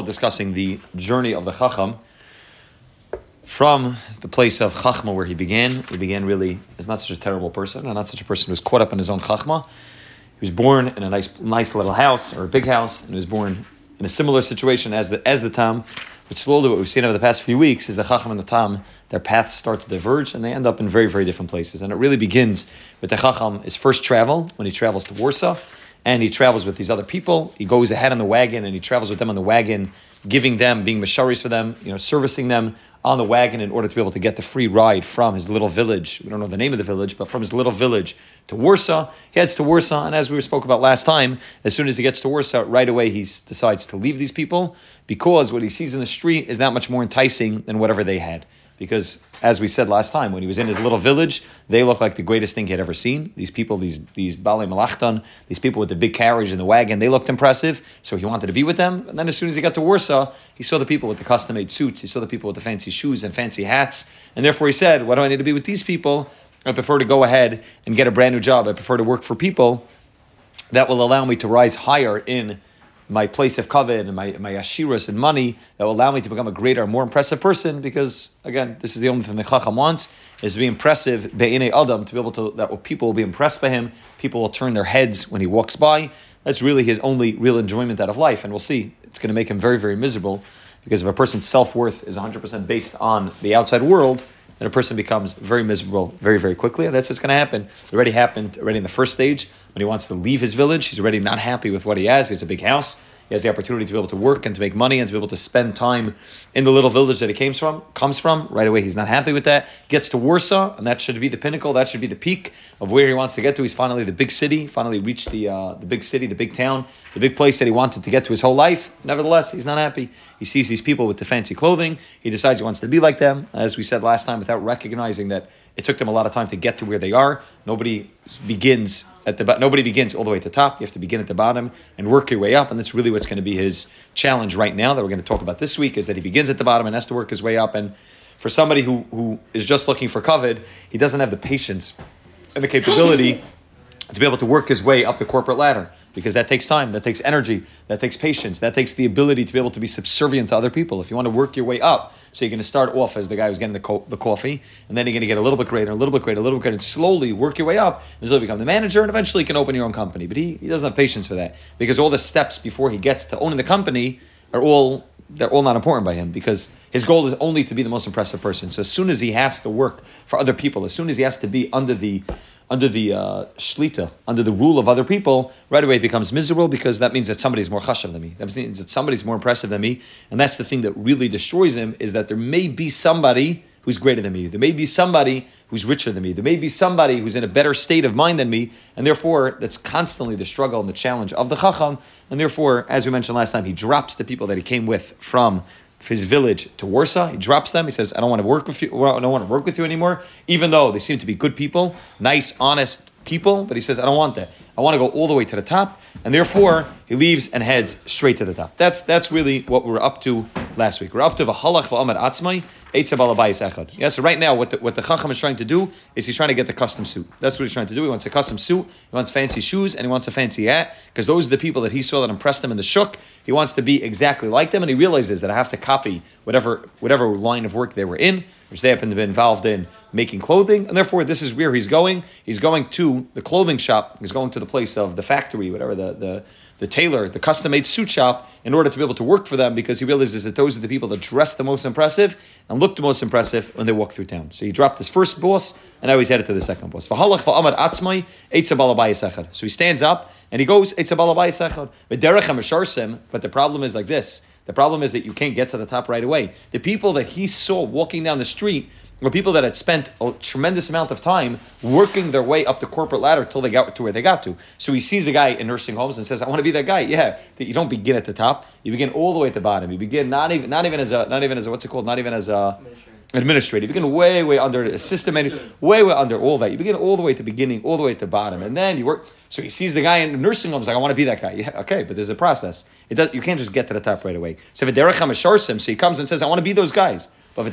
discussing the journey of the Chacham from the place of Chachma where he began. He began really as not such a terrible person, and not such a person who was caught up in his own Chachma. He was born in a nice, nice little house or a big house, and he was born in a similar situation as the as the Tam. But slowly, what we've seen over the past few weeks is the Chacham and the Tam, their paths start to diverge, and they end up in very, very different places. And it really begins with the Chacham, his first travel when he travels to Warsaw and he travels with these other people. He goes ahead on the wagon and he travels with them on the wagon, giving them, being masharis for them, you know, servicing them on the wagon in order to be able to get the free ride from his little village. We don't know the name of the village, but from his little village to Warsaw. He heads to Warsaw, and as we spoke about last time, as soon as he gets to Warsaw, right away he decides to leave these people because what he sees in the street is not much more enticing than whatever they had because as we said last time, when he was in his little village, they looked like the greatest thing he had ever seen. These people, these these Bali Malachtan, these people with the big carriage and the wagon, they looked impressive. So he wanted to be with them. And then as soon as he got to Warsaw, he saw the people with the custom made suits. He saw the people with the fancy shoes and fancy hats. And therefore he said, "Why do I need to be with these people? I prefer to go ahead and get a brand new job. I prefer to work for people that will allow me to rise higher in." My place of koved and my, my ashiras and money that will allow me to become a greater, more impressive person. Because again, this is the only thing the Chacham wants is to be impressive be'ine adam to be able to that people will be impressed by him. People will turn their heads when he walks by. That's really his only real enjoyment out of life, and we'll see it's going to make him very very miserable because if a person's self worth is 100% based on the outside world then a person becomes very miserable very, very quickly. And that's what's going to happen. It already happened already in the first stage when he wants to leave his village. He's already not happy with what he has. He has a big house. He has the opportunity to be able to work and to make money and to be able to spend time in the little village that he came from. Comes from right away. He's not happy with that. Gets to Warsaw, and that should be the pinnacle. That should be the peak of where he wants to get to. He's finally the big city. Finally reached the uh, the big city, the big town, the big place that he wanted to get to his whole life. Nevertheless, he's not happy. He sees these people with the fancy clothing. He decides he wants to be like them. As we said last time, without recognizing that it took them a lot of time to get to where they are. Nobody begins at the nobody begins all the way at the top. You have to begin at the bottom and work your way up, and that's really what's going to be his challenge right now that we're going to talk about this week. Is that he begins at the bottom and has to work his way up. And for somebody who who is just looking for koved, he doesn't have the patience and the capability to be able to work his way up the corporate ladder because that takes time, that takes energy, that takes patience, that takes the ability to be able to be subservient to other people. If you want to work your way up, so you're going to start off as the guy who's getting the, co- the coffee, and then you're going to get a little bit greater, a little bit greater, a little bit greater, and slowly work your way up until you become the manager, and eventually you can open your own company. But he, he doesn't have patience for that because all the steps before he gets to owning the company are all they're all not important by him because his goal is only to be the most impressive person. So as soon as he has to work for other people, as soon as he has to be under the under the uh, shlita, under the rule of other people, right away he becomes miserable because that means that somebody's more chashav than me. That means that somebody's more impressive than me, and that's the thing that really destroys him is that there may be somebody who's greater than me. There may be somebody who's richer than me. There may be somebody who's in a better state of mind than me, and therefore that's constantly the struggle and the challenge of the chacham. And therefore, as we mentioned last time, he drops the people that he came with from his village to Warsaw. He drops them. He says, "I don't want to work with you. I don't want to work with you anymore." Even though they seem to be good people, nice, honest people, but he says, "I don't want that. I want to go all the way to the top." And therefore, he leaves and heads straight to the top. That's that's really what we're up to last week. We're up to v'halach v'amad atzmai echad. Yes, so right now what the, what the chacham is trying to do is he's trying to get the custom suit. That's what he's trying to do. He wants a custom suit. He wants fancy shoes and he wants a fancy hat because those are the people that he saw that impressed him in the shuk. He wants to be exactly like them, and he realizes that I have to copy whatever whatever line of work they were in, which they happen to be involved in making clothing, and therefore this is where he's going. He's going to the clothing shop. He's going to the place of the factory, whatever the the the tailor, the custom made suit shop, in order to be able to work for them because he realizes that those are the people that dress the most impressive and look the most impressive when they walk through town. So he dropped his first boss and now he's headed to the second boss. So he stands up and he goes, But the problem is like this. The problem is that you can't get to the top right away. The people that he saw walking down the street were people that had spent a tremendous amount of time working their way up the corporate ladder till they got to where they got to. So he sees a guy in nursing homes and says, "I want to be that guy." Yeah, that you don't begin at the top; you begin all the way at the bottom. You begin not even not even as a not even as a what's it called? Not even as a administrator. You begin way way under a system, way way under all that. You begin all the way at the beginning, all the way at the bottom, and then you work. So he sees the guy in the nursing home. homes like, "I want to be that guy." Yeah, okay, but there's a process. It does. You can't just get to the top right away. So so he comes and says, "I want to be those guys." But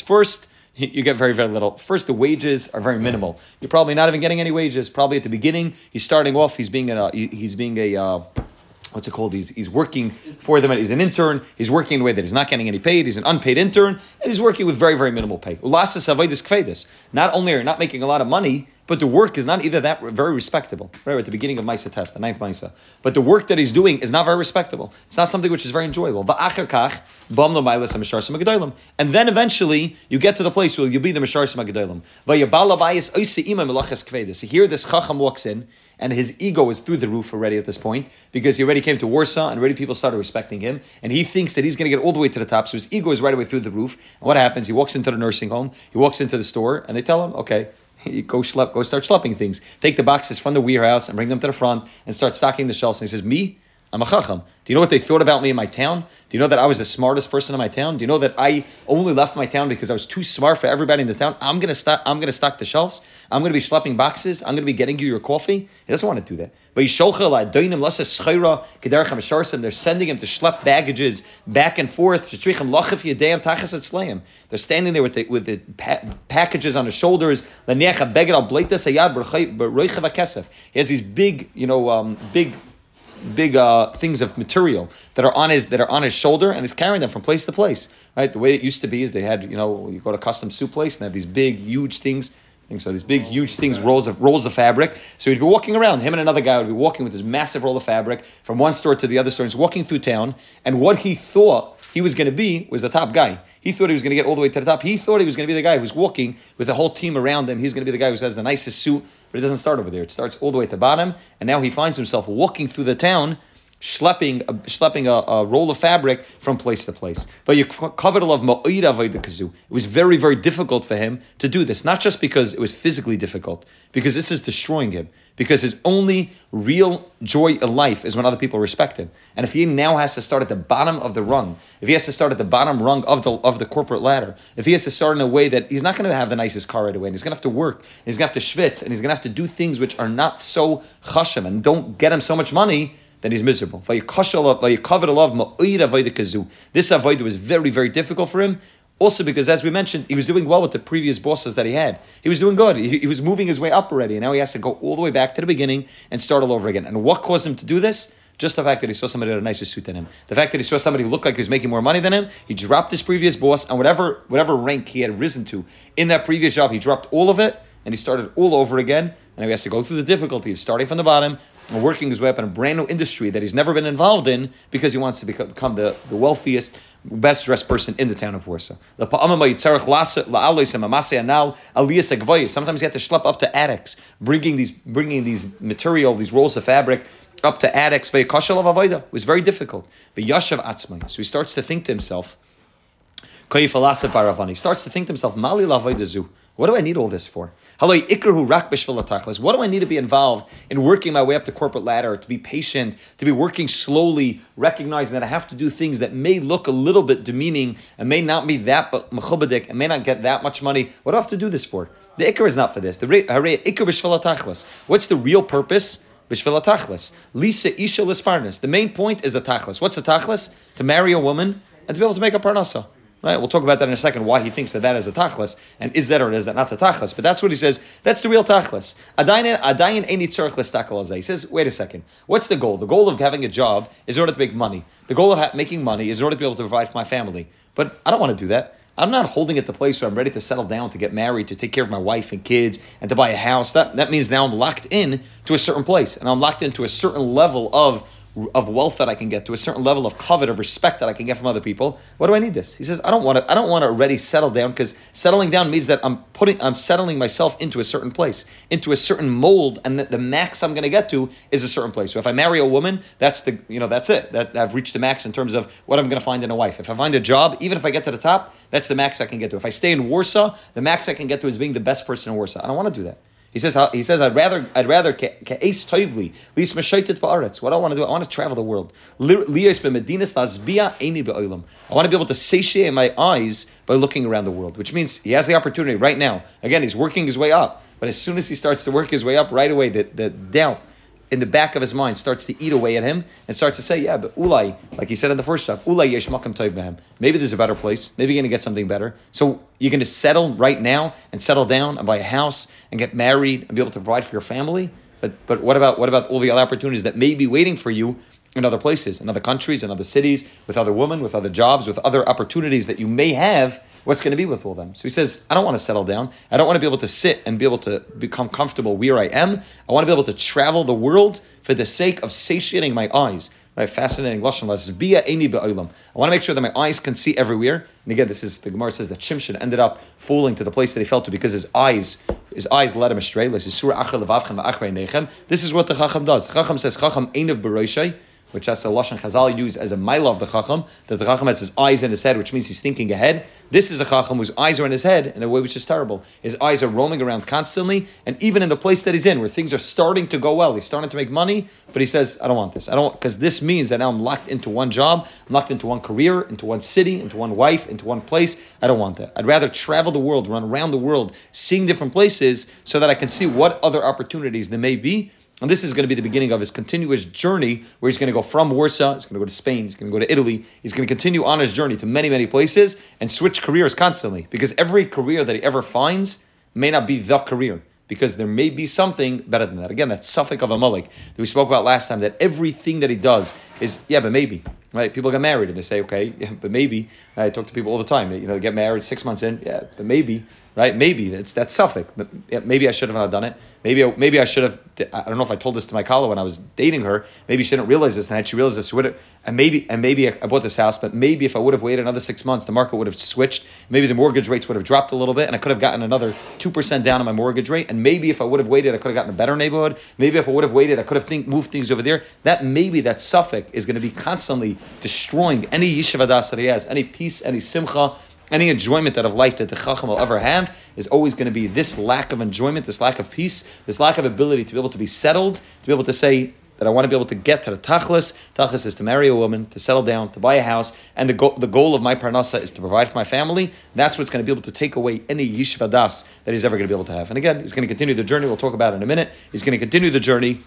First, you get very, very little. First, the wages are very minimal. You're probably not even getting any wages. Probably at the beginning, he's starting off. He's being a he's being a uh, what's it called? He's, he's working for them. He's an intern. He's working in a way that he's not getting any paid. He's an unpaid intern, and he's working with very, very minimal pay. Not only are you not making a lot of money, but the work is not either that very respectable. Right at the beginning of Maisa test, the ninth Maisa. But the work that he's doing is not very respectable. It's not something which is very enjoyable. And then eventually you get to the place where you'll be the Misharsim Agadolim. So here this Chacham walks in, and his ego is through the roof already at this point because he already came to Warsaw and already people started respecting him, and he thinks that he's going to get all the way to the top. So his ego is right away through the roof. And what happens? He walks into the nursing home, he walks into the store, and they tell him, okay, go schlep, go start schlepping things. Take the boxes from the warehouse and bring them to the front and start stocking the shelves. And he says, Me? I'm a chacham. Do you know what they thought about me in my town? Do you know that I was the smartest person in my town? Do you know that I only left my town because I was too smart for everybody in the town? I'm gonna stock. I'm gonna stock the shelves. I'm gonna be schlepping boxes. I'm gonna be getting you your coffee. He doesn't want to do that. But they're sending him to schlep baggages back and forth. They're standing there with the, with the pa- packages on his shoulders. He has these big, you know, um, big big uh, things of material that are on his that are on his shoulder, and he's carrying them from place to place. Right, the way it used to be is they had you know you go to a custom soup place and they have these big huge things. So these big, huge things, rolls of rolls of fabric. So he'd be walking around. Him and another guy would be walking with this massive roll of fabric from one store to the other store. He's walking through town, and what he thought he was going to be was the top guy. He thought he was going to get all the way to the top. He thought he was going to be the guy who's walking with the whole team around him. He's going to be the guy who has the nicest suit, but it doesn't start over there. It starts all the way at the bottom, and now he finds himself walking through the town schlepping, uh, schlepping a, a, roll of fabric from place to place. But you covered a lot of It was very, very difficult for him to do this, not just because it was physically difficult, because this is destroying him. Because his only real joy in life is when other people respect him. And if he now has to start at the bottom of the rung, if he has to start at the bottom rung of the of the corporate ladder, if he has to start in a way that he's not going to have the nicest car right away, and he's going to have to work, and he's going to have to schwitz, and he's going to have to do things which are not so chashim and don't get him so much money, then he's miserable. This avoid was very, very difficult for him. Also, because as we mentioned, he was doing well with the previous bosses that he had. He was doing good. He, he, was moving his way up already, and now he has to go all the way back to the beginning and start all over again. And what caused him to do this? Just the fact that he saw somebody with a nicer suit than him. The fact that he saw somebody who looked like he was making more money than him. He dropped his previous boss, and whatever whatever rank he had risen to in that previous job, he dropped all of it, and he started all over again. And he has to go through the difficulty of starting from the bottom, working his way up in a brand new industry that he's never been involved in because he wants to become the, the wealthiest, best dressed person in the town of Warsaw. Sometimes he had to schlep up to attics, bringing these, bringing these material, these rolls of fabric up to attics. It was very difficult. So he starts to think to himself, he starts to think to himself, Mali What do I need all this for? What do I need to be involved in working my way up the corporate ladder, to be patient, to be working slowly, recognizing that I have to do things that may look a little bit demeaning and may not be that but mechubadik and may not get that much money. What do I have to do this for? The ikar is not for this. The ikar What's the real purpose? Lisa isha lisparnas. The main point is the tachlis. What's the tachlis? To marry a woman and to be able to make a parnasa. Right? We'll talk about that in a second, why he thinks that that is a tachlis, and is that or is that not the tachlis? But that's what he says, that's the real tachlis. Adayin, adayin any tzarch He says, wait a second, what's the goal? The goal of having a job is in order to make money. The goal of ha- making money is in order to be able to provide for my family. But I don't want to do that. I'm not holding at the place where I'm ready to settle down, to get married, to take care of my wife and kids, and to buy a house. That, that means now I'm locked in to a certain place, and I'm locked into a certain level of of wealth that I can get to a certain level of koved of respect that I can get from other people. What do I need this? He says, I don't want to. I don't want to already settle down because settling down means that I'm putting, I'm settling myself into a certain place, into a certain mold, and the, the max I'm going to get to is a certain place. So if I marry a woman, that's the, you know, that's it. That I've reached the max in terms of what I'm going to find in a wife. If I find a job, even if I get to the top, that's the max I can get to. If I stay in Warsaw, the max I can get to is being the best person in Warsaw. I don't want to do that. He says, he says, I'd rather, I'd rather ke'es toivli, lis meshaitit ba'aretz. What I want to do, I want to travel the world. Liyos b'medinas tasbia eni be'olam. I want to be able to satiate my eyes by looking around the world, which means he has the opportunity right now. Again, he's working his way up, but as soon as he starts to work his way up, right away, the, the doubt in the back of his mind starts to eat away at him and starts to say, yeah, but ulai, like he said in the first shop, ulai yesh makam behem. Maybe there's a better place. Maybe you're going to get something better. So you're going to settle right now and settle down and buy a house and get married and be able to provide for your family. But but what about what about all the other opportunities that may be waiting for you in other places, in other countries, in other cities, with other women, with other jobs, with other opportunities that you may have, what's going to be with all them? So he says, I don't want to settle down. I don't want to be able to sit and be able to become comfortable where I am. I want to be able to travel the world for the sake of satiating my eyes. Right, fascinating lashon Bia eni be'olam. I want to make sure that my eyes can see everywhere. And again, this is the Gemara says that Shimshon ended up falling to the place that he fell to because his eyes, his eyes led him astray. This is what the Chacham does. Chacham says Chacham einav beroishay which that's the Lashon Chazal use as a mile of the Chacham, that the Chacham has his eyes in his head, which means he's thinking ahead. This is a Chacham whose eyes are in his head in a way which is terrible. His eyes are roaming around constantly, and even in the place that he's in, where things are starting to go well, he's starting to make money, but he says, I don't want this. I don't because this means that now I'm locked into one job, I'm locked into one career, into one city, into one wife, into one place. I don't want that. I'd rather travel the world, run around the world, seeing different places so that I can see what other opportunities there may be and this is going to be the beginning of his continuous journey where he's going to go from Warsaw, he's going to go to Spain, he's going to go to Italy, he's going to continue on his journey to many, many places and switch careers constantly. Because every career that he ever finds may not be the career. Because there may be something better than that. Again, that safek of Amalek that we spoke about last time, that everything that he does is, yeah, but maybe. Right? People get married and they say, okay, yeah, but maybe. I talk to people all the time. You know, they get married six months in, yeah, but maybe right? Maybe it's that safek. Maybe I should have not done it. Maybe I, maybe I should have. I don't know if I told this to my Kala when I was dating her. Maybe she didn't realize this, and had she realized this, she would have. And maybe and maybe I bought this house, but maybe if I would have waited another six months, the market would have switched. Maybe the mortgage rates would have dropped a little bit, and I could have gotten another two percent down on my mortgage rate. And maybe if I would have waited, I could have gotten a better neighborhood. Maybe if I would have waited, I could have think, moved things over there. That maybe that safek is going to be constantly destroying any yeshiva das that he has, any peace, any simcha any enjoyment out of life that the Chacham will ever have is always going to be this lack of enjoyment, this lack of peace, this lack of ability to be able to be settled, to be able to say, that I want to be able to get to the tachlis. Tachlis is to marry a woman, to settle down, to buy a house, and the, go- the goal of my parnasa is to provide for my family. That's what's going to be able to take away any yishva das that he's ever going to be able to have. And again, he's going to continue the journey. We'll talk about in a minute. He's going to continue the journey.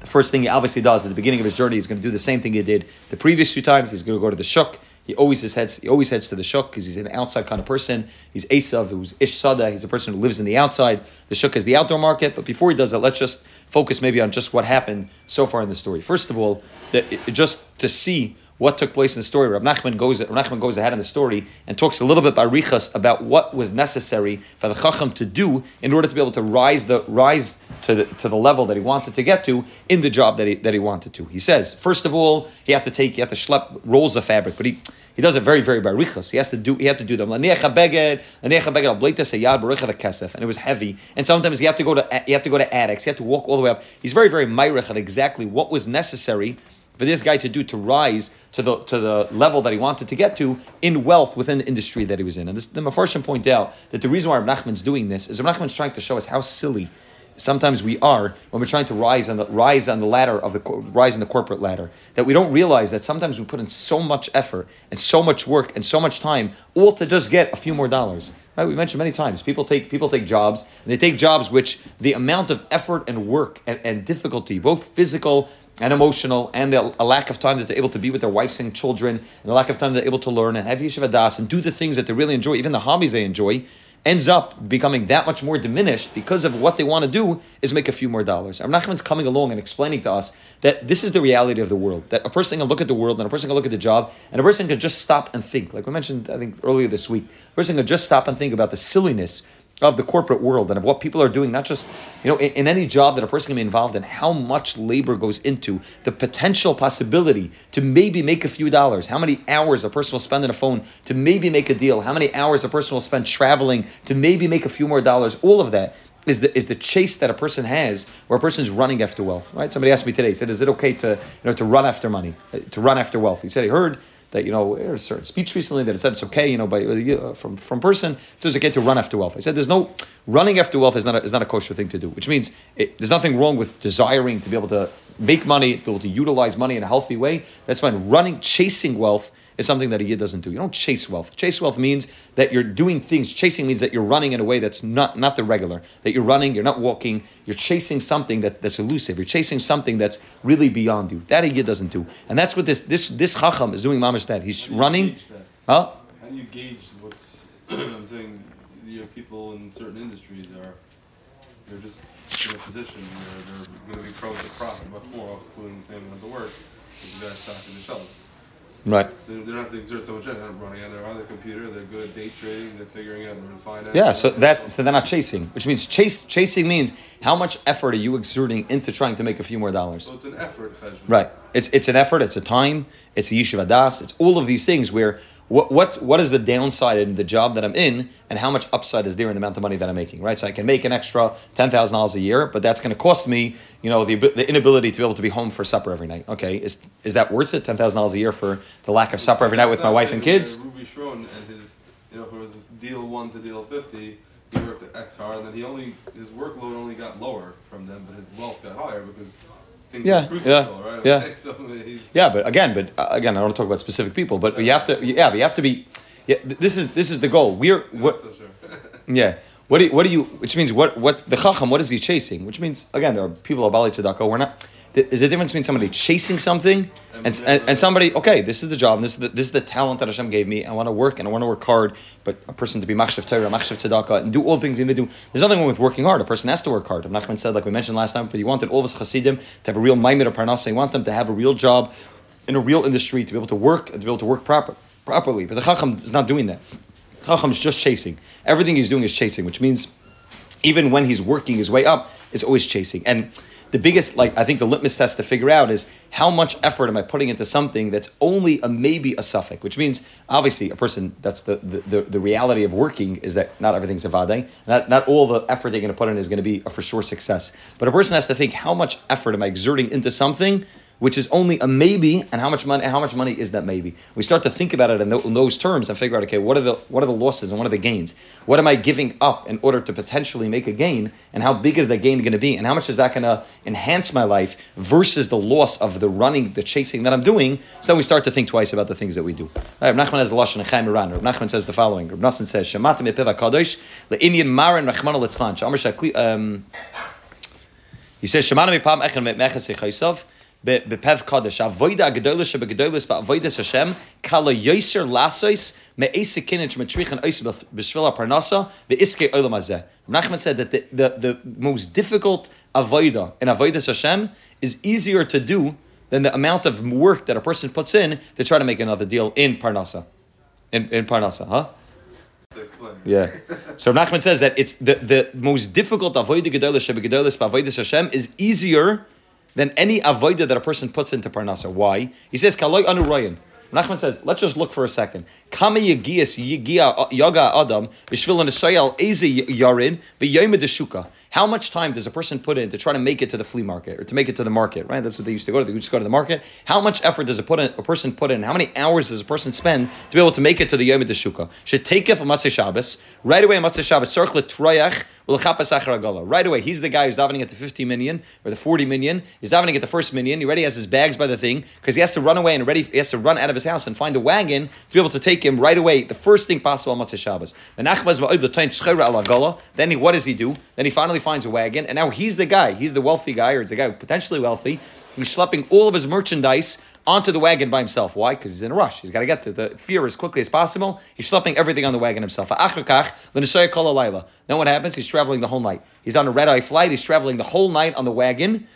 The first thing he obviously does at the beginning of his journey, he's going to do the same thing he did the previous few times. He's going to go to the shuk. He always heads. He always heads to the shuk because he's an outside kind of person. He's Esav, who's Ish Sada. He's a person who lives in the outside. The shuk is the outdoor market. But before he does that, let's just focus maybe on just what happened so far in the story. First of all, that just to see what took place in the story. Rab Nachman goes, Rab Nachman goes ahead in the story and talks a little bit by Richas about what was necessary for the Chacham to do in order to be able to rise the rise to the, to the level that he wanted to get to in the job that he, that he wanted to. He says, first of all, he had to take, he had to schlep rolls of fabric, but he he does it very, very barichas. He has to do. He had to do them. And it was heavy. And sometimes he had to go to. He had to go to attics. He had to walk all the way up. He's very, very myrich at exactly what was necessary for this guy to do to rise to the to the level that he wanted to get to in wealth within the industry that he was in. And this, the Mefarshim point out that the reason why Nachman's doing this is Nachman's trying to show us how silly sometimes we are when we're trying to rise on the rise on the ladder of the rise in the corporate ladder that we don't realize that sometimes we put in so much effort and so much work and so much time all to just get a few more dollars right we mentioned many times people take people take jobs and they take jobs which the amount of effort and work and, and difficulty both physical and emotional, and the, a lack of time that they're able to be with their wives and children, and a lack of time they're able to learn and have yeshiva das and do the things that they really enjoy, even the hobbies they enjoy, ends up becoming that much more diminished because of what they want to do is make a few more dollars. Rav Nachman's coming along and explaining to us that this is the reality of the world. That a person can look at the world and a person can look at the job and a person can just stop and think. Like we mentioned, I think earlier this week, a person can just stop and think about the silliness of the corporate world and of what people are doing, not just, you know, in, in, any job that a person can be involved in, how much labor goes into the potential possibility to maybe make a few dollars, how many hours a person will spend on a phone to maybe make a deal, how many hours a person will spend traveling to maybe make a few more dollars, all of that. Is the, is the chase that a person has where a person is running after wealth, right? Somebody asked me today, he said, is it okay to, you know, to run after money, to run after wealth? He said he heard that you know a certain speech recently that it said it's okay, you know, by uh, from from person it says okay to run after wealth. I said there's no running after wealth is not a, is not a kosher thing to do, which means it, there's nothing wrong with desiring to be able to make money, be able to utilize money in a healthy way. That's fine. Running, chasing wealth is something that a yid doesn't do. You don't chase wealth. Chase wealth means that you're doing things. Chasing means that you're running in a way that's not, not the regular. That you're running, you're not walking, you're chasing something that, that's elusive. You're chasing something that's really beyond you. That a yid doesn't do. And that's what this this this chacham is doing mamash that. He's running. Huh? How do you gauge what's I'm saying you have people in certain industries are they're just in a position where they're going to be prone to profit much more, also doing the same amount of work You guys, guy stocking the shelves. Right. They, they don't have to exert so much energy. They're on their other computer. They're good at day trading. They're figuring out their finance. Yeah, so that's so they're not chasing, which means chase chasing means how much effort are you exerting into trying to make a few more dollars. So it's an effort. Right. It's it's an effort. It's a time. It's a yeshiva das. It's all of these things where what what what is the downside in the job that I'm in, and how much upside is there in the amount of money that I'm making? Right. So I can make an extra ten thousand dollars a year, but that's going to cost me, you know, the the inability to be able to be home for supper every night. Okay, is is that worth it? Ten thousand dollars a year for the lack of supper every night with my wife and kids? Ruby Schron and his, you know, his deal one to deal fifty, he worked at X hard, and then he only his workload only got lower from them, but his wealth got higher because things Yeah, were yeah, crucial, right? yeah. Like, Yeah, but again, but uh, again, I don't want to talk about specific people, but you have to, yeah, but you have to be. Yeah, this is this is the goal. We're what so sure. Yeah. What do you, what do you? Which means what? What's the chacham? What is he chasing? Which means again, there are people of bali tzedakah. We're not. There's a difference between somebody chasing something and, and, and somebody. Okay, this is the job. This is the, this is the talent that Hashem gave me. I want to work and I want to work hard. But a person to be machshav Torah, machshav tzedakah, and do all the things you need to do. There's nothing wrong with working hard. A person has to work hard. Nachman said, like we mentioned last time, but he wanted all of his chassidim to have a real maimed of parnasa. He want them to have a real job in a real industry to be able to work and to be able to work proper, properly. But the chacham is not doing that. Chacham is just chasing. Everything he's doing is chasing, which means even when he's working his way up, is always chasing. And the biggest, like, I think the litmus test to figure out is how much effort am I putting into something that's only a maybe a safek, which means obviously a person, that's the, the, the, the reality of working is that not everything's a vade. Not, not all the effort they're going to put in is going to be a for sure success. But a person has to think how much effort am I exerting into something which is only a maybe, and how much money? How much money is that maybe? We start to think about it in, tho- in those terms and figure out, okay, what are the what are the losses and what are the gains? What am I giving up in order to potentially make a gain, and how big is that gain going to be, and how much is that going to enhance my life versus the loss of the running, the chasing that I'm doing? So then we start to think twice about the things that we do. Right, Reb Nachman has the lashon Chayei Moharan. Reb Nachman says the following. Reb Nassan says, "Shematim epiv kadosh le'inyan maran rachmana litzlan." Shamar shakli. um, He says, "Shemana mipam echen me'echas echaysav." Bepev kadosh avoida agedolah shebegedolah ba'avodas Hashem kala yoser lasois me'ese kinich metrichan ois b'shvil parnasa ve'iske olam hazeh. Nachman said that the, the, the most difficult avoida in avodas Hashem is easier to do than the amount of work that a person puts in to try to make another deal in parnasa. In, in parnasa, huh? Yeah. So Nachman says that it's the, the most difficult avodah gedolah shebegedolah ba'avodas Hashem is easier than any avodah that a person puts into parnasa. Why? He says kaloi anu royan. Nachman says, let's just look for a second. Kama yigia yaga adam b'shvil nesayal eze yarin v'yoyim deshuka. How much time does a person put in to try to make it to the flea market or to make it to the market? Right, that's what they used to go to. They would just go to the market. How much effort does a, put in, a person put in? How many hours does a person spend to be able to make it to the Yom Deshuka? Should take it from Motzei Shabbos right away. Motzei Shabbos circle troyach Right away, he's the guy who's davening at the 50 million or the 40 million. He's davening at the first million. He already has his bags by the thing because he has to run away and ready. He has to run out of his house and find a wagon to be able to take him right away, the first thing possible on Motzei Shabbos. Then he, what does he do? Then he finally finds a wagon, and now he's the guy. He's the wealthy guy, or it's the guy potentially wealthy. He's schlepping all of his merchandise onto the wagon by himself. Why? Because he's in a rush. He's got to get to the fear as quickly as possible. He's schlepping everything on the wagon himself. Then what happens? He's traveling the whole night. He's on a red eye flight. He's traveling the whole night on the wagon.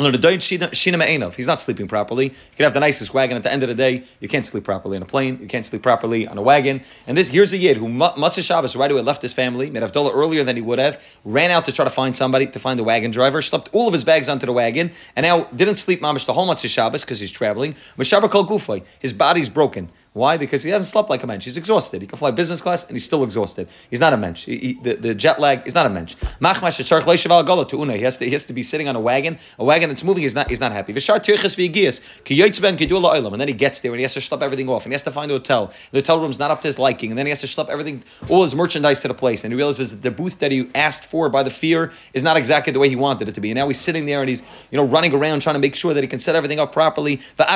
He's not sleeping properly. You can have the nicest wagon. At the end of the day, you can't sleep properly on a plane. You can't sleep properly on a wagon. And this here's a yid who Motzei Shabbos right away left his family, made Havdalah earlier than he would have, ran out to try to find somebody to find the wagon driver, slept all of his bags onto the wagon, and now didn't sleep mamish the whole Motzei Shabbos because he's traveling. Mashabar kol gufay. His body's broken. Why? Because he hasn't slept like a mensch. He's exhausted. He can fly business class and he's still exhausted. He's not a mensch. He, he, the, the jet lag is not a mensch. He has to he has to be sitting on a wagon. A wagon that's moving. He's not he's not happy. And then he gets there and he has to schlep everything off and he has to find a hotel. The hotel room's not up to his liking. And then he has to schlep everything, all his merchandise to the place. And he realizes that the booth that he asked for by the fear is not exactly the way he wanted it to be. And now he's sitting there and he's you know running around trying to make sure that he can set everything up properly. Then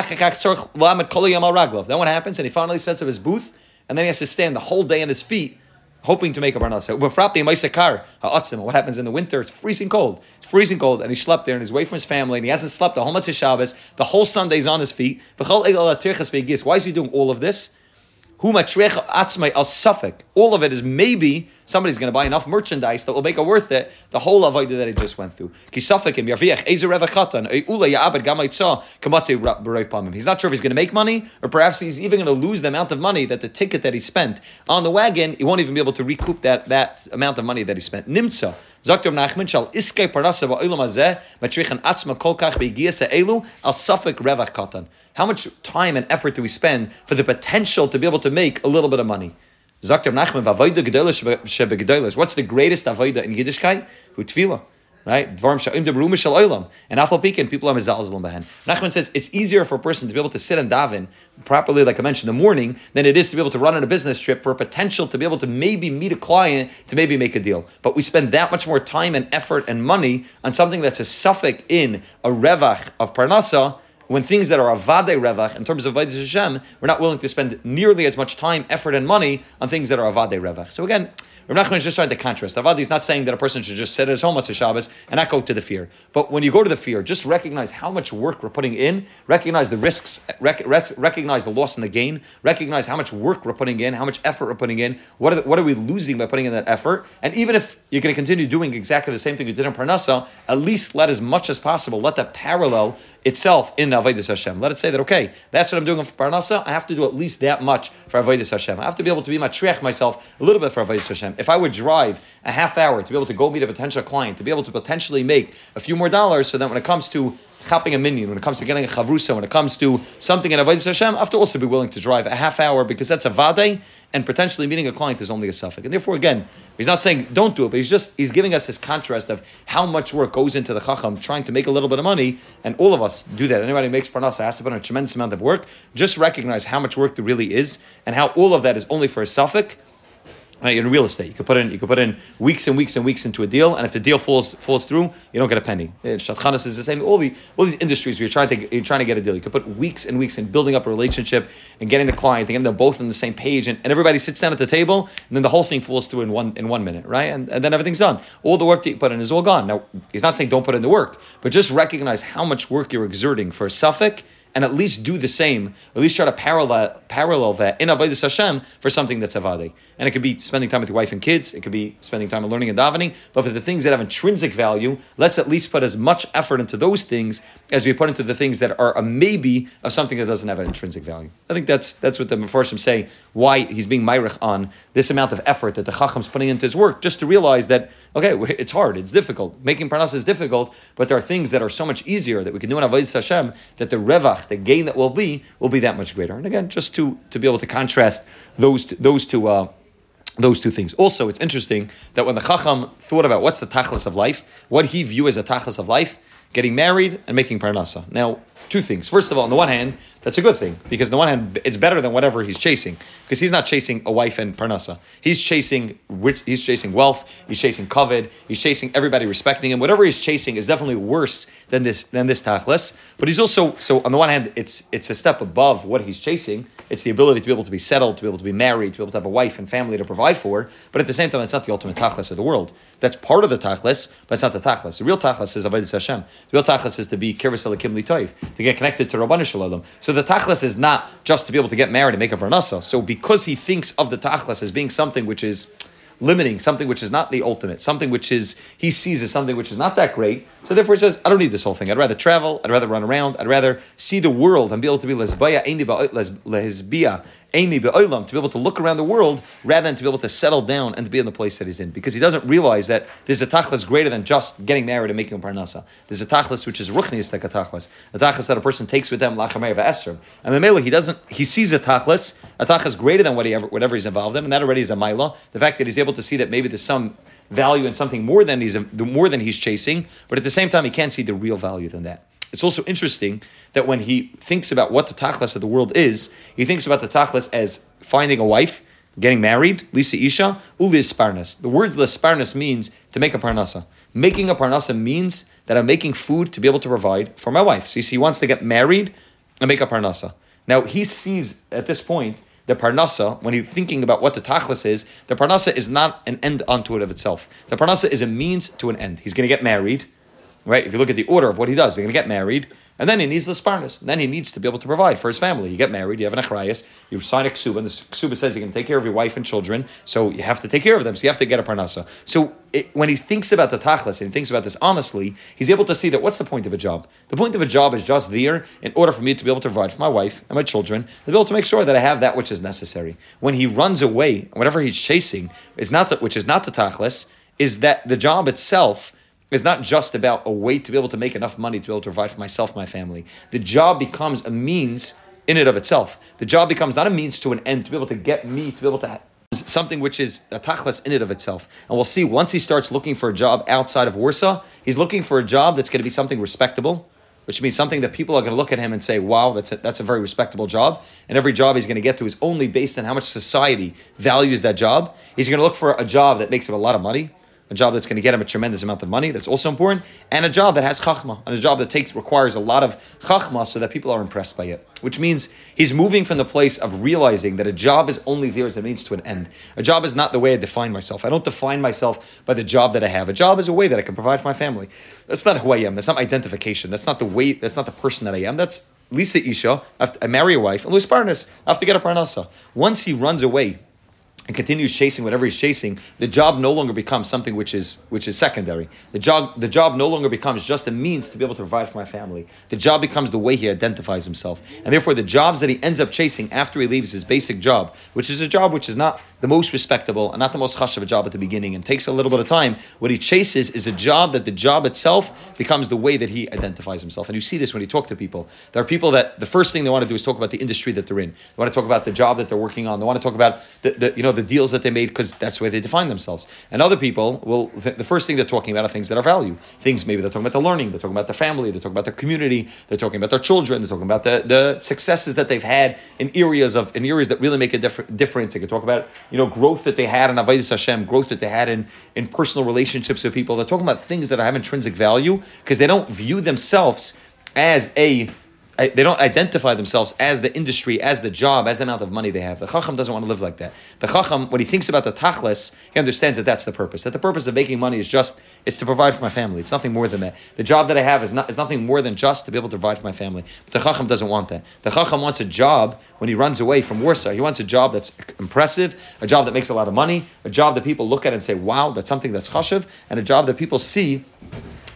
what happens? And he finally sets up his booth, and then he has to stand the whole day on his feet, hoping to make a parnasa. What happens in the winter? It's freezing cold. It's freezing cold, and he slept there, and he's away from his family, and he hasn't slept the whole of Shabbos. The whole Sunday Sunday's on his feet. Why is he doing all of this? Atzmai. All of it is maybe somebody's going to buy enough merchandise that will make it worth it. The whole avodah that he just went through. He's not sure if he's going to make money or perhaps he's even going to lose the amount of money that the ticket that he spent on the wagon. He won't even be able to recoup that that amount of money that he spent. Nimtza. Sagt um Nachman shal iskei parnasa ba'olam hazeh matrichen atzma kol kach be'giyasa elu al suffolk revach katan. How much time and effort do we spend for the potential to be able to make a little bit of money? Um What's the greatest avodah in Yiddishkeit? Who tefillah right? Dvarim sha'im debrume shal olam. And afal pikin, people are mezalzalim behen. Nachman says it's easier for a person to be able to sit and daven properly, like I mentioned, in the morning, than it is to be able to run on a business trip for a potential to be able to maybe meet a client to maybe make a deal. But we spend that much more time and effort and money on something that's a safek in a revach of parnasa when things that are avade revach, in terms of Vaidis Hashem, we're not willing to spend nearly as much time, effort, and money on things that are avade revach. So again, Rav Nachman just trying to contrast. Avadi is not saying that a person should just sit at his home on Shabbos and not go to the fear. But when you go to the fear, just recognize how much work we're putting in, recognize the risks, rec- recognize the loss and the gain, recognize how much work we're putting in, how much effort we're putting in, what are, the, what are we losing by putting in that effort. And even if you're going to continue doing exactly the same thing you did in Parnasa, at least let as much as possible, let that parallel itself in Avodah Hashem. Let it say that, okay, that's what I'm doing for Parnasa, I have to do at least that much for Avodah Hashem. I have to be able to be matriach myself a little bit for Avodah Hashem. If I would drive a half hour to be able to go meet a potential client, to be able to potentially make a few more dollars, so that when it comes to chopping a minyan, when it comes to getting a chavrusa, when it comes to something in Avodah Hashem, I have to also be willing to drive a half hour because that's a vade, and potentially meeting a client is only a safek. And therefore, again, he's not saying don't do it, but he's just he's giving us this contrast of how much work goes into the chacham trying to make a little bit of money, and all of us do that. Anybody who makes parnasa has to put in a tremendous amount of work. Just recognize how much work there really is, and how all of that is only for a safek in real estate, you could put in you could put in weeks and weeks and weeks into a deal, and if the deal falls falls through, you don't get a penny. Uh, Shadchanas is the same. All the all these industries where you're trying to you're trying to get a deal, you could put weeks and weeks in building up a relationship and getting the client, and getting them both on the same page, and, and everybody sits down at the table, and then the whole thing falls through in one in one minute, right? And, and then everything's done. All the work that you put in is all gone. Now he's not saying don't put in the work, but just recognize how much work you're exerting for a safek and at least do the same, at least try to parallel parallel that in Avodah Hashem for something that's avade. And it could be spending time with your wife and kids. It could be spending time learning and davening. But for the things that have intrinsic value, let's at least put as much effort into those things as we put into the things that are a maybe of something that doesn't have an intrinsic value. I think that's that's what the Mefarshim say. Why he's being myrich on this amount of effort that the Chacham's putting into his work, just to realize that okay, it's hard, it's difficult. Making parnas is difficult, but there are things that are so much easier that we can do in Avodah Hashem that the revach, the gain that will be, will be that much greater. And again, just to to be able to contrast those those two. Uh, those two things. Also, it's interesting that when the Chacham thought about what's the tachlis of life, what he view as a tachlis of life, getting married and making parnasa. Now, two things. First of all, on the one hand, that's a good thing because on the one hand, it's better than whatever he's chasing because he's not chasing a wife and parnasa. He's chasing he's chasing wealth. He's chasing koved. He's chasing everybody respecting him. Whatever he's chasing is definitely worse than this than this tachlis. But he's also so on the one hand, it's it's a step above what he's chasing. It's the ability to be able to be settled, to be able to be married, to be able to have a wife and family to provide for. But at the same time, it's not the ultimate tachlis of the world. That's part of the tachlis, but it's not the tachlis. The real tachlis is avodas Hashem. The real tachlis is to be kirvus elikim toiv, to get connected to Rabbanu Shalom. So the tachlis is not just to be able to get married and make a parnasa. So because he thinks of the tachlis as being something which is limiting, something which is not the ultimate, something which is he sees as something which is not that great. So therefore he says, I don't need this whole thing. I'd rather travel, I'd rather run around, I'd rather see the world and be able to be lesbaya, lesbia, Aini be'olam, to be able to look around the world rather than to be able to settle down and to be in the place that he's in. Because he doesn't realize that there's a tachlis greater than just getting married and making a parnasa. There's a tachlis which is ruchnius a tachlis. A tachlis that a person takes with them, lachameir v'esrim. And Mamela, he doesn't, he sees a tachlis, a tachlis greater than what he ever, whatever he's involved in, and that already is a maila. The fact that he's able to see that maybe there's some value in something more than he's more than he's chasing, but at the same time he can't see the real value than that. It's also interesting that when he thinks about what the tachlis of the world is, he thinks about the tachlis as finding a wife, getting married, lisa isha, uli sparnas. The words lisparnas means to make a parnasa. Making a parnasa means that I'm making food to be able to provide for my wife. So he wants to get married and make a parnasa. Now he sees at this point the parnasa, when he's thinking about what the tachlis is, the parnasa is not an end unto it of itself. The parnasa is a means to an end. He's going to get married, right? If you look at the order of what he does, he's going to get married, and then he needs the sparnus. And then he needs to be able to provide for his family. You get married, you have an achrayas, you sign a ksuba, and the ksuba says you can take care of your wife and children, so you have to take care of them, so you have to get a parnasa. So it, when he thinks about the tachlis and he thinks about this honestly, he's able to see that what's the point of a job? The point of a job is just there in order for me to be able to provide for my wife and my children, to be able to make sure that I have that which is necessary. When he runs away, whatever he's chasing is not the, which is not the tachlis, is that the job itself is not just about a way to be able to make enough money to be able to provide for myself, my family. The job becomes a means in and of itself. The job becomes not a means to an end to be able to get me to be able to have something which is a tachlis in and of itself. And we'll see once he starts looking for a job outside of Warsaw, he's looking for a job that's going to be something respectable, which means something that people are going to look at him and say, wow, that's a, that's a very respectable job. And every job he's going to get to is only based on how much society values that job. He's going to look for a job that makes him a lot of money a job that's going to get him a tremendous amount of money. That's also important, and a job that has chachma, and a job that takes requires a lot of chachma, so that people are impressed by it. Which means he's moving from the place of realizing that a job is only there as a means to an end. A job is not the way I define myself. I don't define myself by the job that I have. A job is a way that I can provide for my family. That's not who I am. That's not identification. That's not the way. That's not the person that I am. That's Lisa Isha. I, to, I marry a wife, and Luis Parnas. I have to get a parnasa. Once he runs away and continues chasing whatever he's chasing, the job no longer becomes something which is which is secondary. The job the job no longer becomes just a means to be able to provide for my family. The job becomes the way he identifies himself, and therefore the jobs that he ends up chasing after he leaves his basic job, which is a job which is not the most respectable and not the most hush of a job at the beginning and takes a little bit of time. What he chases is a job that the job itself becomes the way that he identifies himself. And you see this when you talk to people. There are people that the first thing they want to do is talk about the industry that they're in. They want to talk about the job that they're working on. They want to talk about the, the you know the deals that they made because that's the way they define themselves. And other people, well, the first thing they're talking about are things that are value. Things maybe they're talking about the learning, they're talking about the family, they're talking about their community, they're talking about their children, they're talking about the, the successes that they've had in areas of in areas that really make a difference. They can talk about you know growth that they had in Avodah Hashem, growth that they had in, in personal relationships with people. They're talking about things that have intrinsic value because they don't view themselves as a they don't identify themselves as the industry, as the job, as the amount of money they have. The Chacham doesn't want to live like that. The Chacham, when he thinks about the Tachlis, he understands that that's the purpose. That the purpose of making money is just, it's to provide for my family. It's nothing more than that. The job that I have is, not, is nothing more than just to be able to provide for my family. But the Chacham doesn't want that. The Chacham wants a job, when he runs away from Warsaw, he wants a job that's impressive, a job that makes a lot of money, a job that people look at and say, wow, that's something that's chashiv, and a job that people see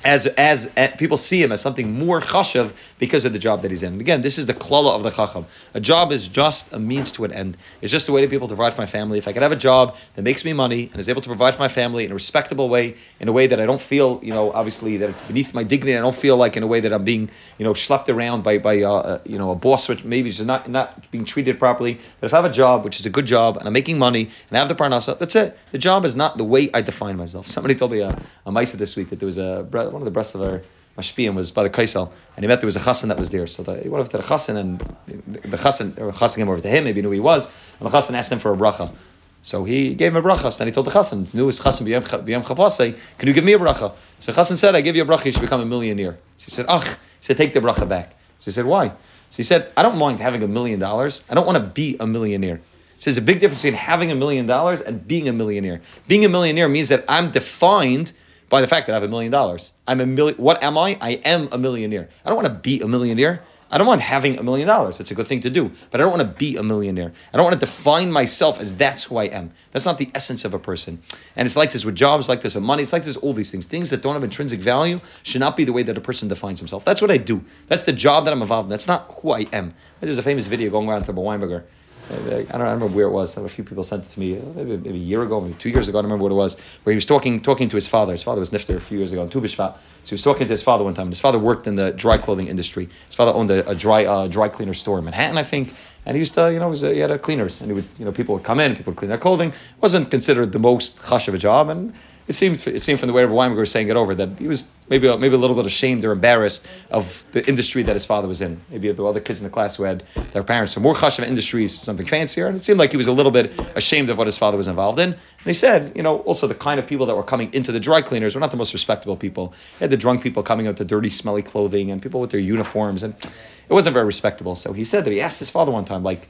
as, as, as people see him as something more chashav because of the job that he's in. And again, this is the klala of the chacham. A job is just a means to an end. It's just a way to be able to provide for my family. If I could have a job that makes me money and is able to provide for my family in a respectable way, in a way that I don't feel, you know, obviously that it's beneath my dignity. I don't feel like in a way that I'm being, you know, schlepped around by, by uh, uh you know, a boss which maybe is not not being treated properly. But if I have a job which is a good job and I'm making money and I have the parnasa, that's it. The job is not the way I define myself. Somebody told me a, a mice this week that there was a Uh, one of the breasts of our Mashpiyim was by the Kaisel, and he met there was a chassan that was there. So the, he went over to the chassan, and the chassan, or chassan came over to him, maybe knew who he was, and the chassan asked him for a bracha. So he gave him a bracha. Then he told the chassan, "Knew his chassan b'yam chapasei, can you give me a bracha?" So chassan said, "I give you a bracha, you should become a millionaire." So he said, "Ach," he said, "Take the bracha back." So he said, "Why?" So he said, "I don't mind having a million dollars. I don't want to be a millionaire." So there's a big difference between having a million dollars and being a millionaire. Being a millionaire means that I'm defined by the fact that I have a million dollars. I'm a million. What am I? I am a millionaire. I don't want to be a millionaire. I don't want having a million dollars. It's a good thing to do, but I don't want to be a millionaire. I don't want to define myself as that's who I am. That's not the essence of a person. And it's like this with jobs, like this with money. It's like this all these things. Things that don't have intrinsic value should not be the way that a person defines himself. That's what I do. That's the job that I'm involved in. That's not who I am. There's a famous video going around from Weinberger I don't remember where it was. A few people sent it to me, maybe, maybe a year ago, maybe two years ago. I don't remember what it was. Where he was talking talking to his father. His father was nifter a few years ago on Tu B'Shvat. So he was talking to his father one time. His father worked in the dry clothing industry. His father owned a, a dry uh, dry cleaner store in Manhattan, I think. And he used to, you know, was a, he had a cleaners, and he would, you know, people would come in, people would clean their clothing. It wasn't considered the most hush of a job, and it seemed it seemed from the way Weinberger was saying it over that he was maybe maybe a little bit ashamed or embarrassed of the industry that his father was in. Maybe the other kids in the class who had their parents. So more chashav industries, something fancier, and it seemed like he was a little bit ashamed of what his father was involved in. And he said, you know, also the kind of people that were coming into the dry cleaners were not the most respectable people. He had the drunk people coming out with the dirty, smelly clothing, and people with their uniforms, and it wasn't very respectable. So he said that he asked his father one time, like,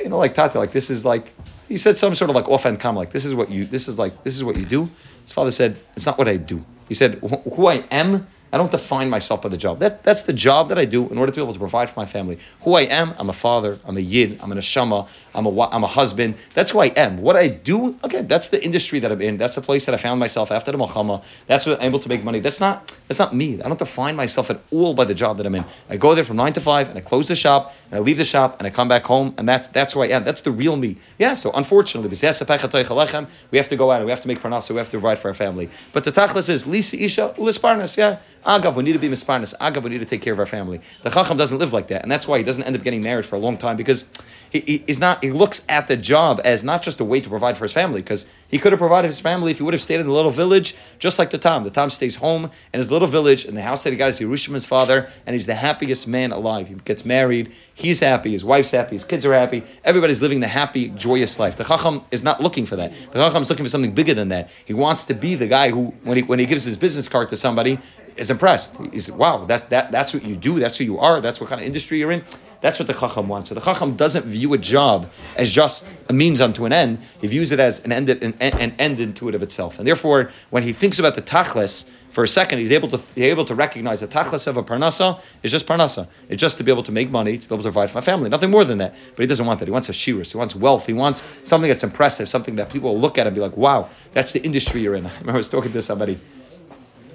you know, like Tati, like this is like he said some sort of like offhand comment, like this is what you this is like this is what you do. His father said, It's not what I do. He said, Who I am, I don't define myself by the job. That, that's the job that I do in order to be able to provide for my family. Who I am, I'm a father, I'm a yid, I'm an ashama, I'm a, I'm a husband. That's who I am. What I do, okay, that's the industry that I'm in. That's the place that I found myself after the Muhammad. That's what I'm able to make money. That's not, that's not me. I don't define myself at all by the job that I'm in. I go there from nine to five and I close the shop and I leave the shop and I come back home and that's, that's who I am. That's the real me. Yeah, so unfortunately, we have to go out and we have to make parnasa, we have to provide for our family. But the tachlis is lisa isha ulisparnas. Yeah, agav we need to be misparnas. Agav we need to take care of our family. The chacham doesn't live like that, and that's why he doesn't end up getting married for a long time because he, he is not. He looks at the job as not just a way to provide for his family because he could have provided his family if he would have stayed in the little village, just like the Tom. The Tom stays home in his little village in the house that he got his Yerushim, his father, and he's the happiest man alive. He gets married. He's happy. His wife's happy. His kids are happy. Everybody's living the happy, joyous life. The chacham is not looking for that. The chacham is looking for something bigger than that. He wants to be the guy who, when he, when he gives his business card to somebody, is impressed. He's wow, that, that that's what you do. That's who you are. That's what kind of industry you're in. That's what the chacham wants. So the chacham doesn't view a job as just a means unto an end. He views it as an end, an, an end into it of itself. And therefore, when he thinks about the tachlis, for a second, he's able to he's able to recognize the tachlis of a parnasa is just parnasa. It's just to be able to make money, to be able to provide for my family, nothing more than that. But he doesn't want that. He wants a shiras. He wants wealth. He wants something that's impressive, something that people will look at and be like, "Wow, that's the industry you're in." I remember I was talking to somebody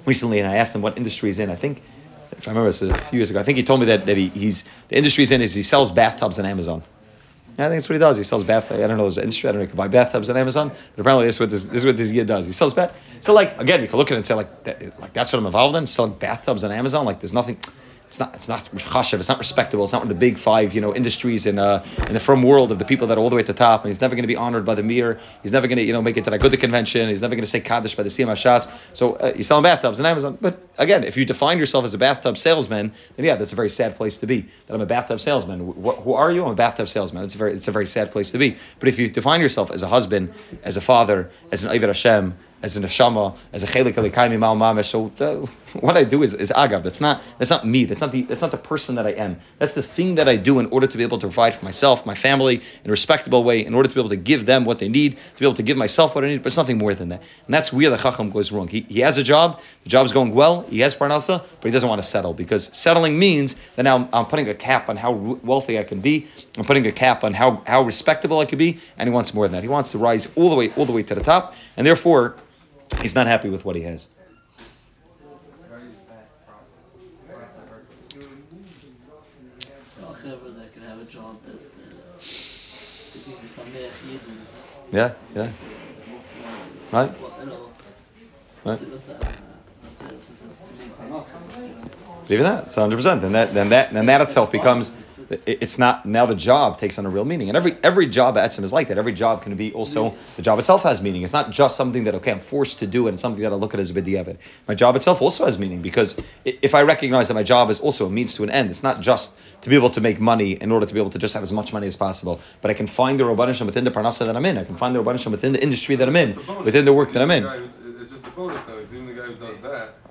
recently, and I asked him what industry he's in. I think, if I remember, it was a few years ago. I think he told me that, that he, he's the industry he's in is he sells bathtubs on Amazon. I think that's what he does. He sells bath. I don't know. There's an industry. I don't know. You can buy bathtubs on Amazon, but apparently this is what this, this is what this does. He sells bath. So like again, you can look at it and say like that, like that's what I'm involved in. Selling bathtubs on Amazon. Like there's nothing. It's not. It's not chashav. It's not respectable. It's not one of the big five, you know, industries in uh, in the firm world of the people that are all the way at the top. And he's never going to be honored by the mir. He's never going to, you know, make it to the Agudah convention. He's never going to say kaddish by the Siyum Hashas. So uh, you're selling bathtubs on Amazon. But again, if you define yourself as a bathtub salesman, then yeah, that's a very sad place to be. That I'm a bathtub salesman. Wh- who are you? I'm a bathtub salesman. It's a very, it's a very sad place to be. But if you define yourself as a husband, as a father, as an Eiver Hashem, as an neshama, as a chelek Eloka mima'al mamash. So uh, what I do is, is agav. That's not that's not me. That's not the that's not the person that I am. That's the thing that I do in order to be able to provide for myself, my family, in a respectable way, in order to be able to give them what they need, to be able to give myself what I need. But it's nothing more than that. And that's where the chacham goes wrong. He, he has a job. The job's going well. He has parnasa, but he doesn't want to settle because settling means that now I'm, I'm putting a cap on how wealthy I can be. I'm putting a cap on how how respectable I could be, and he wants more than that. He wants to rise all the way all the way to the top, and therefore he's not happy with what he has. Yeah, yeah. Right? Right. Even that, it's hundred percent. And that, then that, then that itself becomes it's not now the job takes on a real meaning, and every every job at Etzim is like that. Every job can be also the job itself has meaning. It's not just something that okay I'm forced to do, and it's something that I look at as a b'diavad. My job itself also has meaning because if I recognize that my job is also a means to an end, it's not just to be able to make money in order to be able to just have as much money as possible, but I can find the rabbanishim within the parnasa that I'm in. I can find the rabbanishim within the industry that I'm in, within the work that I'm in. It's just the bonus though. Even the guy who does that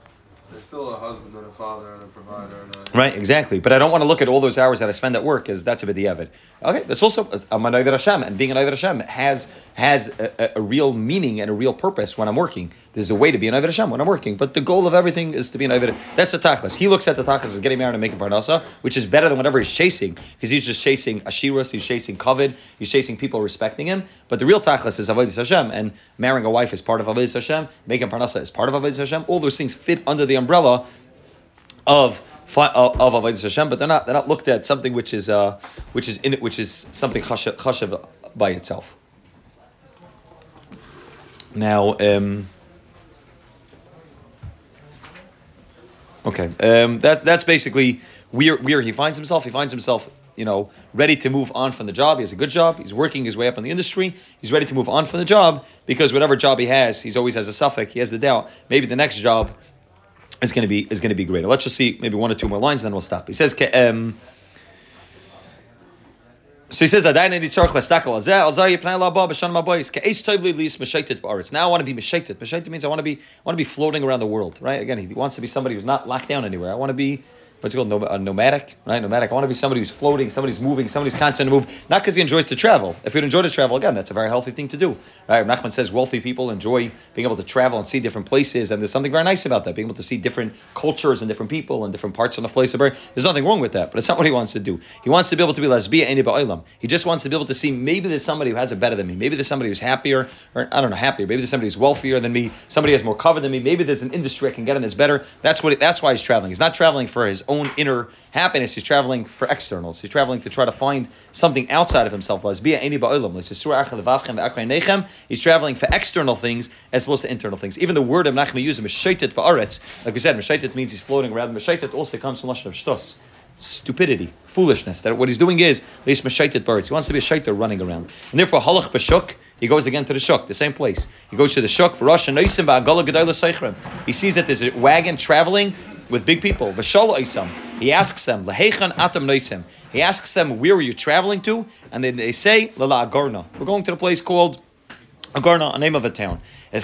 still a husband and a father and a provider. And a, right, exactly. But I don't want to look at all those hours that I spend at work as that's a b'diavad. Okay, that's also I'm an Hashem, and being an Hashem has has a, a, real meaning and a real purpose when I'm working. There's a way to be an Hashem when I'm working, but the goal of everything is to be an Ayvid. That's the tachlis. He looks at the tachlis as getting married and making parnasa, which is better than whatever he's chasing, because he's just chasing ashiras, he's chasing koved, he's chasing people respecting him. But the real tachlis is avodas Hashem, and marrying a wife is part of avodas Hashem, making parnasa is part of avodas Hashem. All those things fit under the umbrella of of avodas Hashem, but they're not they're not looked at something which is uh, which is in it, which is something chashav by itself. Now. Um, Okay, um, that's that's basically where where he finds himself. He finds himself, you know, ready to move on from the job. He has a good job. He's working his way up in the industry. He's ready to move on from the job because whatever job he has, he's always has a safek. He has the doubt. Maybe the next job is going to be is going to be greater. Let's just see maybe one or two more lines, then we'll stop. He says. Um, so he says, Now I want to be meshaitet. Meshaitet means I want to be I want to be floating around the world, right? Again, he wants to be somebody who's not locked down anywhere. I want to be what's it called, Nom- uh, nomadic, right? Nomadic. I want to be somebody who's floating, somebody who's moving, somebody's constant to move, not because he enjoys to travel. If you enjoy to travel, again, that's a very healthy thing to do, right? Nachman says wealthy people enjoy being able to travel and see different places, and there's something very nice about that, being able to see different cultures and different people and different parts of the place. There's nothing wrong with that, but it's not what he wants to do. He wants to be able to be lesbian any. He just wants to be able to see maybe there's somebody who has it better than me. Maybe there's somebody who's happier, or I don't know, happier. Maybe there's somebody who's wealthier than me. Somebody has more koved than me. Maybe there's an industry I can get in that's better. That's what. It, that's why he's traveling. He's not traveling for his own inner happiness. He's traveling for externals. He's traveling to try to find something outside of himself. He's traveling for external things as opposed to internal things. Even the word of Nachman uses, Meshaitet ba'aretz, like we said, Meshaitet means he's floating around. Meshaitet also comes from Lashon of Shtos stupidity, foolishness. That what he's doing is. He wants to be a shaiter running around, and therefore halach b'shuk. He goes again to the shuk, the same place. He goes to the shuk for ba'agala. He sees that there's a wagon traveling with big people. He asks them lahechan atam. He asks them where are you traveling to, and then they say lala agarna. We're going to the place called. Agarna, a name of a town. Are you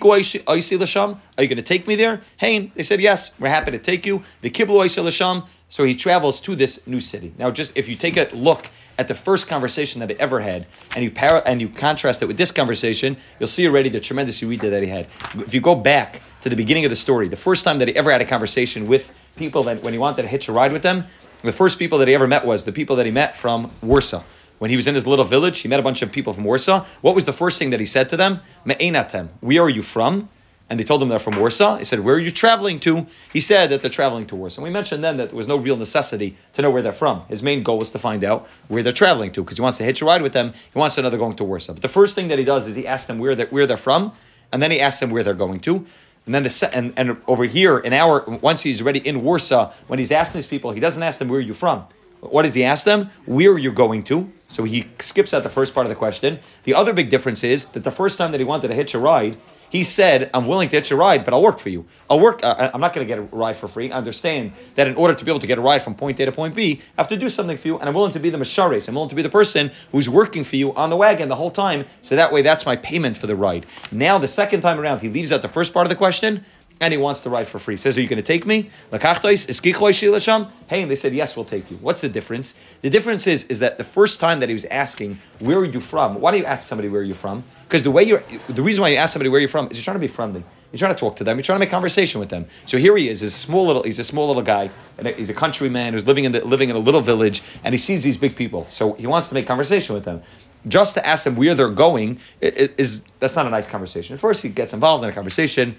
going to take me there? Hey, they said yes. We're happy to take you. The kiblu lasham. So he travels to this new city. Now, just if you take a look at the first conversation that he ever had, and you para, and you contrast it with this conversation, you'll see already the tremendous yuida that he had. If you go back to the beginning of the story, the first time that he ever had a conversation with people that when he wanted to hitch a ride with them, the first people that he ever met was the people that he met from Warsaw. When he was in his little village, he met a bunch of people from Warsaw. What was the first thing that he said to them? Me'enatem. Where are you from? And they told him they're from Warsaw. He said, Where are you traveling to? He said that they're traveling to Warsaw. And we mentioned then that there was no real necessity to know where they're from. His main goal was to find out where they're traveling to because he wants to hitch a ride with them. He wants to know they're going to Warsaw. But the first thing that he does is he asks them where they're, where they're from, and then he asks them where they're going to. And then the and, and over here, an hour, once he's already in Warsaw, when he's asking these people, he doesn't ask them, Where are you from? What does he ask them? Where are you going to? So he skips out the first part of the question. The other big difference is that the first time that he wanted to hitch a ride, he said, "I'm willing to hitch a ride, but I'll work for you. I'll work. Uh, I'm not going to get a ride for free. I understand that in order to be able to get a ride from point A to point B, I have to do something for you, and I'm willing to be the mashares. I'm willing to be the person who's working for you on the wagon the whole time. So that way, that's my payment for the ride. Now, the second time around, he leaves out the first part of the question and he wants to ride for free. He says, Are you going to take me? Hey, and they said, Yes, we'll take you. What's the difference? The difference is, is that the first time that he was asking, Where are you from? Why do you ask somebody where you're from? Because the way you're the reason why you ask somebody where you're from is you're trying to be friendly. You're trying to talk to them. You're trying to make conversation with them. So here he is, a small little, he's a small little guy, and he's a countryman who's living in the, living in a little village, and he sees these big people. So he wants to make conversation with them. Just to ask them where they're going is that's not a nice conversation. At First, he gets involved in a conversation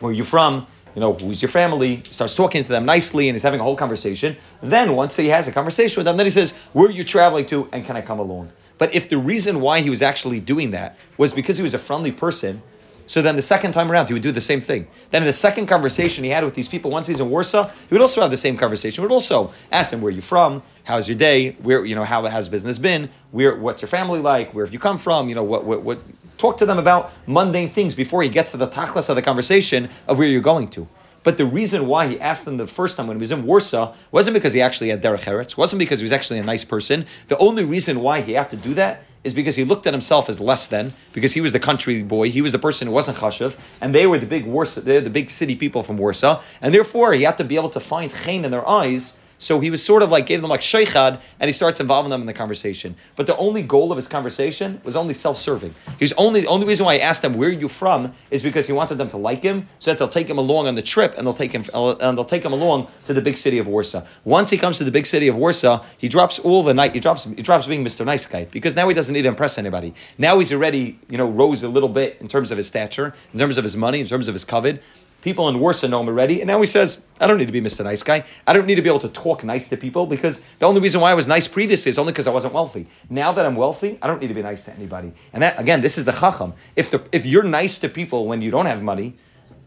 where are you from? You know, who's your family? Starts talking to them nicely and he's having a whole conversation. Then, once he has a conversation with them, then he says, Where are you traveling to and can I come along? But if the reason why he was actually doing that was because he was a friendly person, so then the second time around, he would do the same thing. Then in the second conversation he had with these people, once he's in Warsaw, he would also have the same conversation. Would also ask them, where are you from? How's your day? Where, you know, how has business been? Where, what's your family like? Where have you come from? You know, what, what, what, talk to them about mundane things before he gets to the tachlas of the conversation of where you're going to. But the reason why he asked them the first time when he was in Warsaw wasn't because he actually had derech eretz, wasn't because he was actually a nice person. The only reason why he had to do that is because he looked at himself as less than, because he was the country boy, he was the person who wasn't chashav, and they were the big Warsaw, they're the big city people from Warsaw, and therefore he had to be able to find chen in their eyes so he was sort of like gave them like sheikhad, and he starts involving them in the conversation. But the only goal of his conversation was only self-serving. He's only the only reason why he asked them where are you from is because he wanted them to like him, so that they'll take him along on the trip, and they'll take him uh, and they'll take him along to the big city of Warsaw. Once he comes to the big city of Warsaw, he drops all the night. He drops he drops being Mr. Nice Guy because now he doesn't need to impress anybody. Now he's already you know rose a little bit in terms of his stature, in terms of his money, in terms of his koved. People in Warsaw know him already, and now he says, I don't need to be Mr. Nice Guy. I don't need to be able to talk nice to people because the only reason why I was nice previously is only because I wasn't wealthy. Now that I'm wealthy, I don't need to be nice to anybody. And that, again, this is the chacham. If, the, if you're nice to people when you don't have money,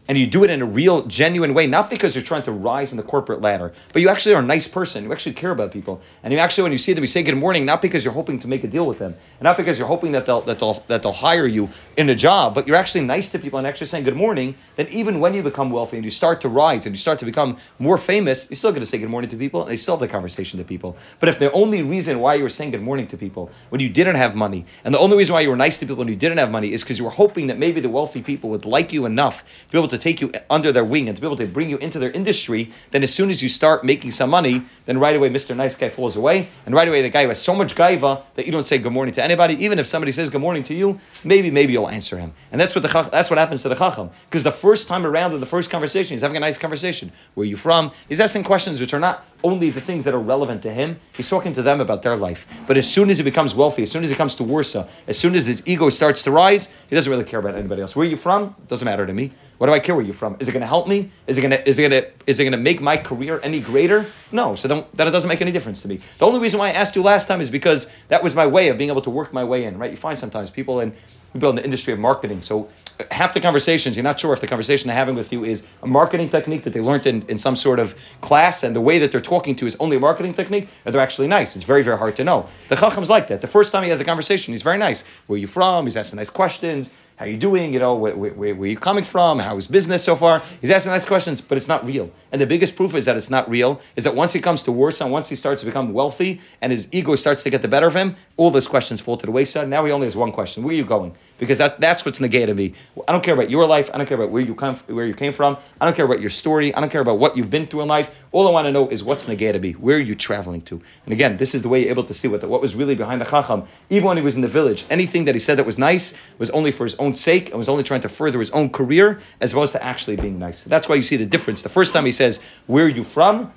and you do it in a real, genuine way, not because you're trying to rise in the corporate ladder, but you actually are a nice person. You actually care about people, and you actually, when you see them, you say good morning, not because you're hoping to make a deal with them, and not because you're hoping that they'll that they'll that they'll hire you in a job, but you're actually nice to people and actually saying good morning. Then even when you become wealthy and you start to rise and you start to become more famous, you're still going to say good morning to people, and you still have the conversation to people. But if the only reason why you were saying good morning to people when you didn't have money, and the only reason why you were nice to people when you didn't have money is because you were hoping that maybe the wealthy people would like you enough to be able to take you under their wing and to be able to bring you into their industry, then as soon as you start making some money, then right away Mr. Nice Guy falls away, and right away the guy who has so much gaiva that you don't say good morning to anybody, even if somebody says good morning to you, maybe maybe you'll answer him, and that's what the that's what happens to the chacham because the first time around in the first conversation he's having a nice conversation. Where are you from? He's asking questions which are not only the things that are relevant to him. He's talking to them about their life. But as soon as he becomes wealthy, as soon as he comes to Warsaw, as soon as his ego starts to rise, he doesn't really care about anybody else. Where are you from? Doesn't matter to me. What do I care where you're from? Is it going to help me? Is it going to is it going to is it going to make my career any greater? No. So then, it doesn't make any difference to me. The only reason why I asked you last time is because that was my way of being able to work my way in. Right? You find sometimes people in people in the industry of marketing. So half the conversations, you're not sure if the conversation they're having with you is a marketing technique that they learned in, in some sort of class, and the way that they're talking to is only a marketing technique, or they're actually nice. It's very, very hard to know. The Chacham's like that. The first time he has a conversation, he's very nice. Where are you from? He's asking nice questions. How are you doing? You know, where, where, where are you coming from? How is business so far? He's asking nice questions, but it's not real. And the biggest proof is that it's not real is that once he comes to Warsaw, once he starts to become wealthy, and his ego starts to get the better of him, all those questions fall to the wayside. Now he only has one question: Where are you going? Because that, that's what's negated me. I don't care about your life. I don't care about where you come, where you came from. I don't care about your story. I don't care about what you've been through in life. All I want to know is what's negated me. Where are you traveling to? And again, this is the way you're able to see what the, what was really behind the chacham. Even when he was in the village, anything that he said that was nice was only for his own sake and was only trying to further his own career as opposed to actually being nice. That's why you see the difference. The first time he says, "Where are you from?"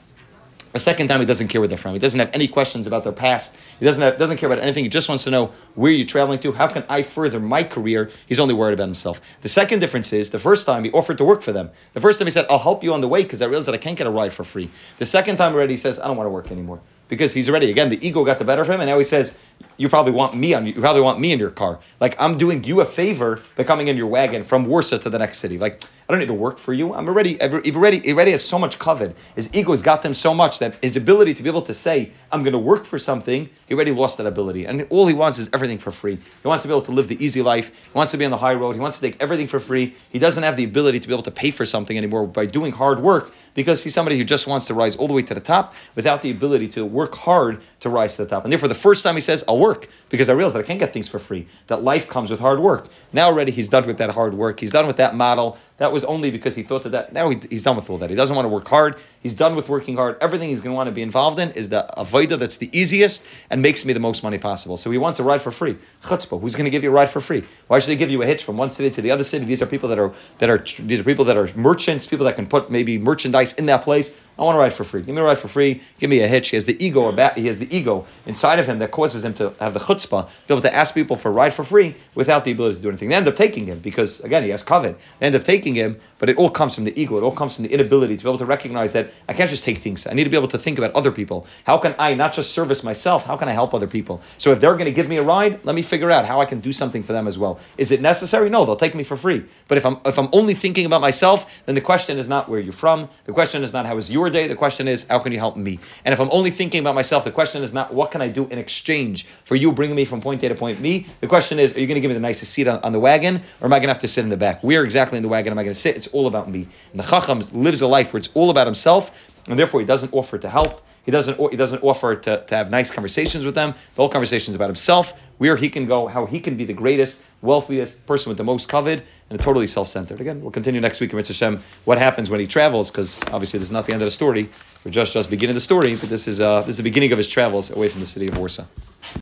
The second time, he doesn't care where they're from. He doesn't have any questions about their past. He doesn't have, doesn't care about anything. He just wants to know where you're traveling to. How can I further my career? He's only worried about himself. The second difference is the first time he offered to work for them. The first time he said, "I'll help you on the way" because I realized that I can't get a ride for free. The second time already he says, "I don't want to work anymore." Because he's already again the ego got the better of him, and now he says, "You probably want me on you probably want me in your car. Like I'm doing you a favor by coming in your wagon from Warsaw to the next city. Like I don't need to work for you. I'm already, he already, he already has so much koved. His ego's got them so much that his ability to be able to say, I'm going to work for something, he already lost that ability. And all he wants is everything for free. He wants to be able to live the easy life. He wants to be on the high road. He wants to take everything for free. He doesn't have the ability to be able to pay for something anymore by doing hard work because he's somebody who just wants to rise all the way to the top without the ability to work hard to rise to the top. And therefore, the first time he says, I'll work because I realize that I can't get things for free, that life comes with hard work. Now already he's done with that hard work. He's done with that model. That was only because he thought that, that now he, he's done with all that. He doesn't want to work hard. He's done with working hard. Everything he's going to want to be involved in is the avoida that's the easiest and makes me the most money possible. So he wants a ride for free. Chutzpah. Who's going to give you a ride for free? Why should they give you a hitch from one city to the other city? These are people that are that are these are people that are merchants, people that can put maybe merchandise in that place. I want to ride for free. Give me a ride for free. Give me a hitch. He has the ego about he has the ego inside of him that causes him to have the chutzpah, to be able to ask people for a ride for free without the ability to do anything. They end up taking him because again he has koved. They end up taking him, but it all comes from the ego. It all comes from the inability to be able to recognize that I can't just take things. I need to be able to think about other people. How can I not just service myself? How can I help other people? So if they're going to give me a ride, let me figure out how I can do something for them as well. Is it necessary? No, they'll take me for free. But if I'm if I'm only thinking about myself, then the question is not where you're from. The question is not how was your day. The question is how can you help me? And if I'm only thinking about myself, the question is not what can I do in exchange for you bringing me from point A to point B. The question is, are you going to give me the nicest seat on, on the wagon, or am I going to have to sit in the back? Where exactly in the wagon am I going to sit? It's all about me. And the Chacham lives a life where it's all about himself, and therefore he doesn't offer to help. He doesn't, he doesn't offer to, to have nice conversations with them. The whole conversation is about himself, where he can go, how he can be the greatest, wealthiest person with the most koved, and totally self-centered. Again, we'll continue next week im yirtzeh Hashem, what happens when he travels, because obviously this is not the end of the story. We're just just beginning the story, but this is, uh, this is the beginning of his travels away from the city of Warsaw.